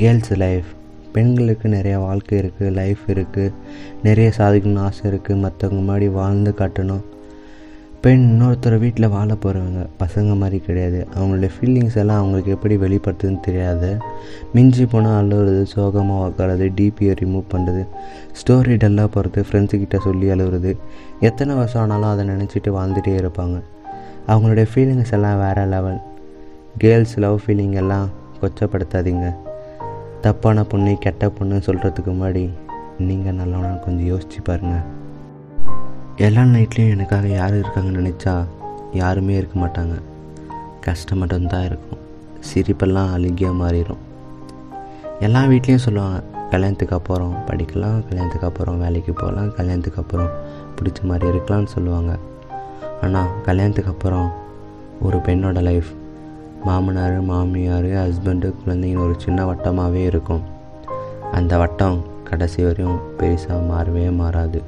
Girls life. பெண்களுக்கு நிறைய வாழ்க்கை இருக்குது லைஃப் இருக்குது நிறைய சாதிக்கணும்னு ஆசை இருக்குது மற்றவங்க முன்னாடி வாழ்ந்து காட்டணும். பெண் இன்னொருத்தர் வீட்டில் வாழ போகிறவங்க பசங்க மாதிரி கிடையாது. அவங்களுடைய ஃபீலிங்ஸ் எல்லாம் அவங்களுக்கு எப்படி வெளிப்படுத்துன்னு தெரியாது. மிஞ்சி போனால் அழுகிறது சோகமாக உட்காறது டிபியை ரிமூவ் பண்ணுறது ஸ்டோரி டல்லாக போகிறது ஃப்ரெண்ட்ஸுக்கிட்ட சொல்லி அழுகிறது எத்தனை வருஷம் ஆனாலும் அதை நினச்சிட்டு வாழ்ந்துகிட்டே இருப்பாங்க. அவங்களுடைய ஃபீலிங்ஸ் எல்லாம் வேறு லெவல் கேர்ள்ஸ் லவ் ஃபீலிங் எல்லாம் கொச்சப்படுத்தாதீங்க. தப்பான பொண்ணு கெட்ட பொண்ணு சொல்கிறதுக்கு முன்னாடி நீங்கள் நல்லவனா கொஞ்சம் யோசிச்சு பாருங்கள் எல்லா நைட்லேயும் எனக்காக யார் இருக்காங்கன்னு நினச்சா யாருமே இருக்க மாட்டாங்க. கஷ்டம் மட்டும்தான் இருக்கும். சிரிப்பெல்லாம் அழுகியாக மாறிடும் எல்லா வீட்லேயும் சொல்லுவாங்க கல்யாணத்துக்கு அப்புறம் படிக்கலாம் கல்யாணத்துக்கு அப்புறம் வேலைக்கு போகலாம் கல்யாணத்துக்கு அப்புறம் பிடிச்ச மாதிரி இருக்கலாம்னு சொல்லுவாங்க. ஆனால் கல்யாணத்துக்கு அப்புறம் ஒரு பெண்ணோட லைஃப் மாமனார் மாமியார் ஹஸ்பண்டு குழந்தைங்க ஒரு சின்ன வட்டமாகவே இருக்கும். அந்த வட்டம் கடைசி வரையும் பெருசாக மாறவே மாறாது.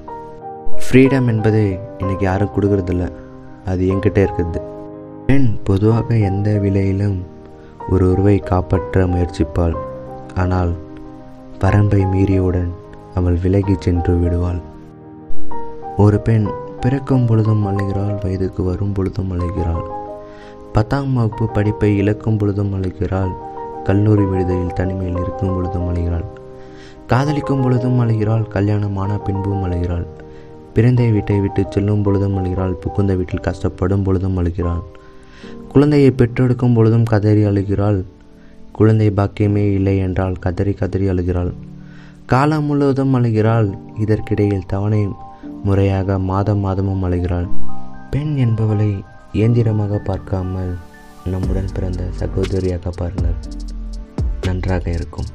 ஃப்ரீடம் என்பது எனக்கு யாரும் கொடுக்கறதில்ல. அது என்கிட்ட இருக்குது. பெண் பொதுவாக எந்த விலையிலும் ஒரு உருவை காப்பாற்ற முயற்சிப்பாள். ஆனால் வரம்பை மீறியவுடன் அவள் விலகி சென்று விடுவாள். ஒரு பெண் பிறக்கும் பொழுதும் அழுகிறாள் வயதுக்கு வரும் பொழுதும் அழுகிறாள். பத்தாம் வகுப்பு படிப்பை இழக்கும் பொழுதும் அழுகிறாள். கல்லூரி விடுதியில் தனிமையில் இருக்கும் பொழுதும் அழுகிறாள். காதலிக்கும் பொழுதும் அழுகிறாள். கல்யாணமான பின்பும் அழுகிறாள். பிறந்த வீட்டை விட்டு செல்லும் பொழுதும் அழுகிறாள். புகுந்த வீட்டில் கஷ்டப்படும் பொழுதும் அழுகிறாள். குழந்தையை பெற்றெடுக்கும் பொழுதும் கதறி அழுகிறாள். குழந்தை பாக்கியமே இல்லை என்றால் கதறி கதறி அழுகிறாள். காலம் முழுவதும் அழுகிறாள். இதற்கிடையில் தவணை முறையாக மாதம் மாதமும் அழுகிறாள். பெண் என்பவளை இயந்திரமாக பார்க்காமல் நம்முடன் பிறந்த சகோதரியாக பாருங்கள் நன்றாக இருக்கும்.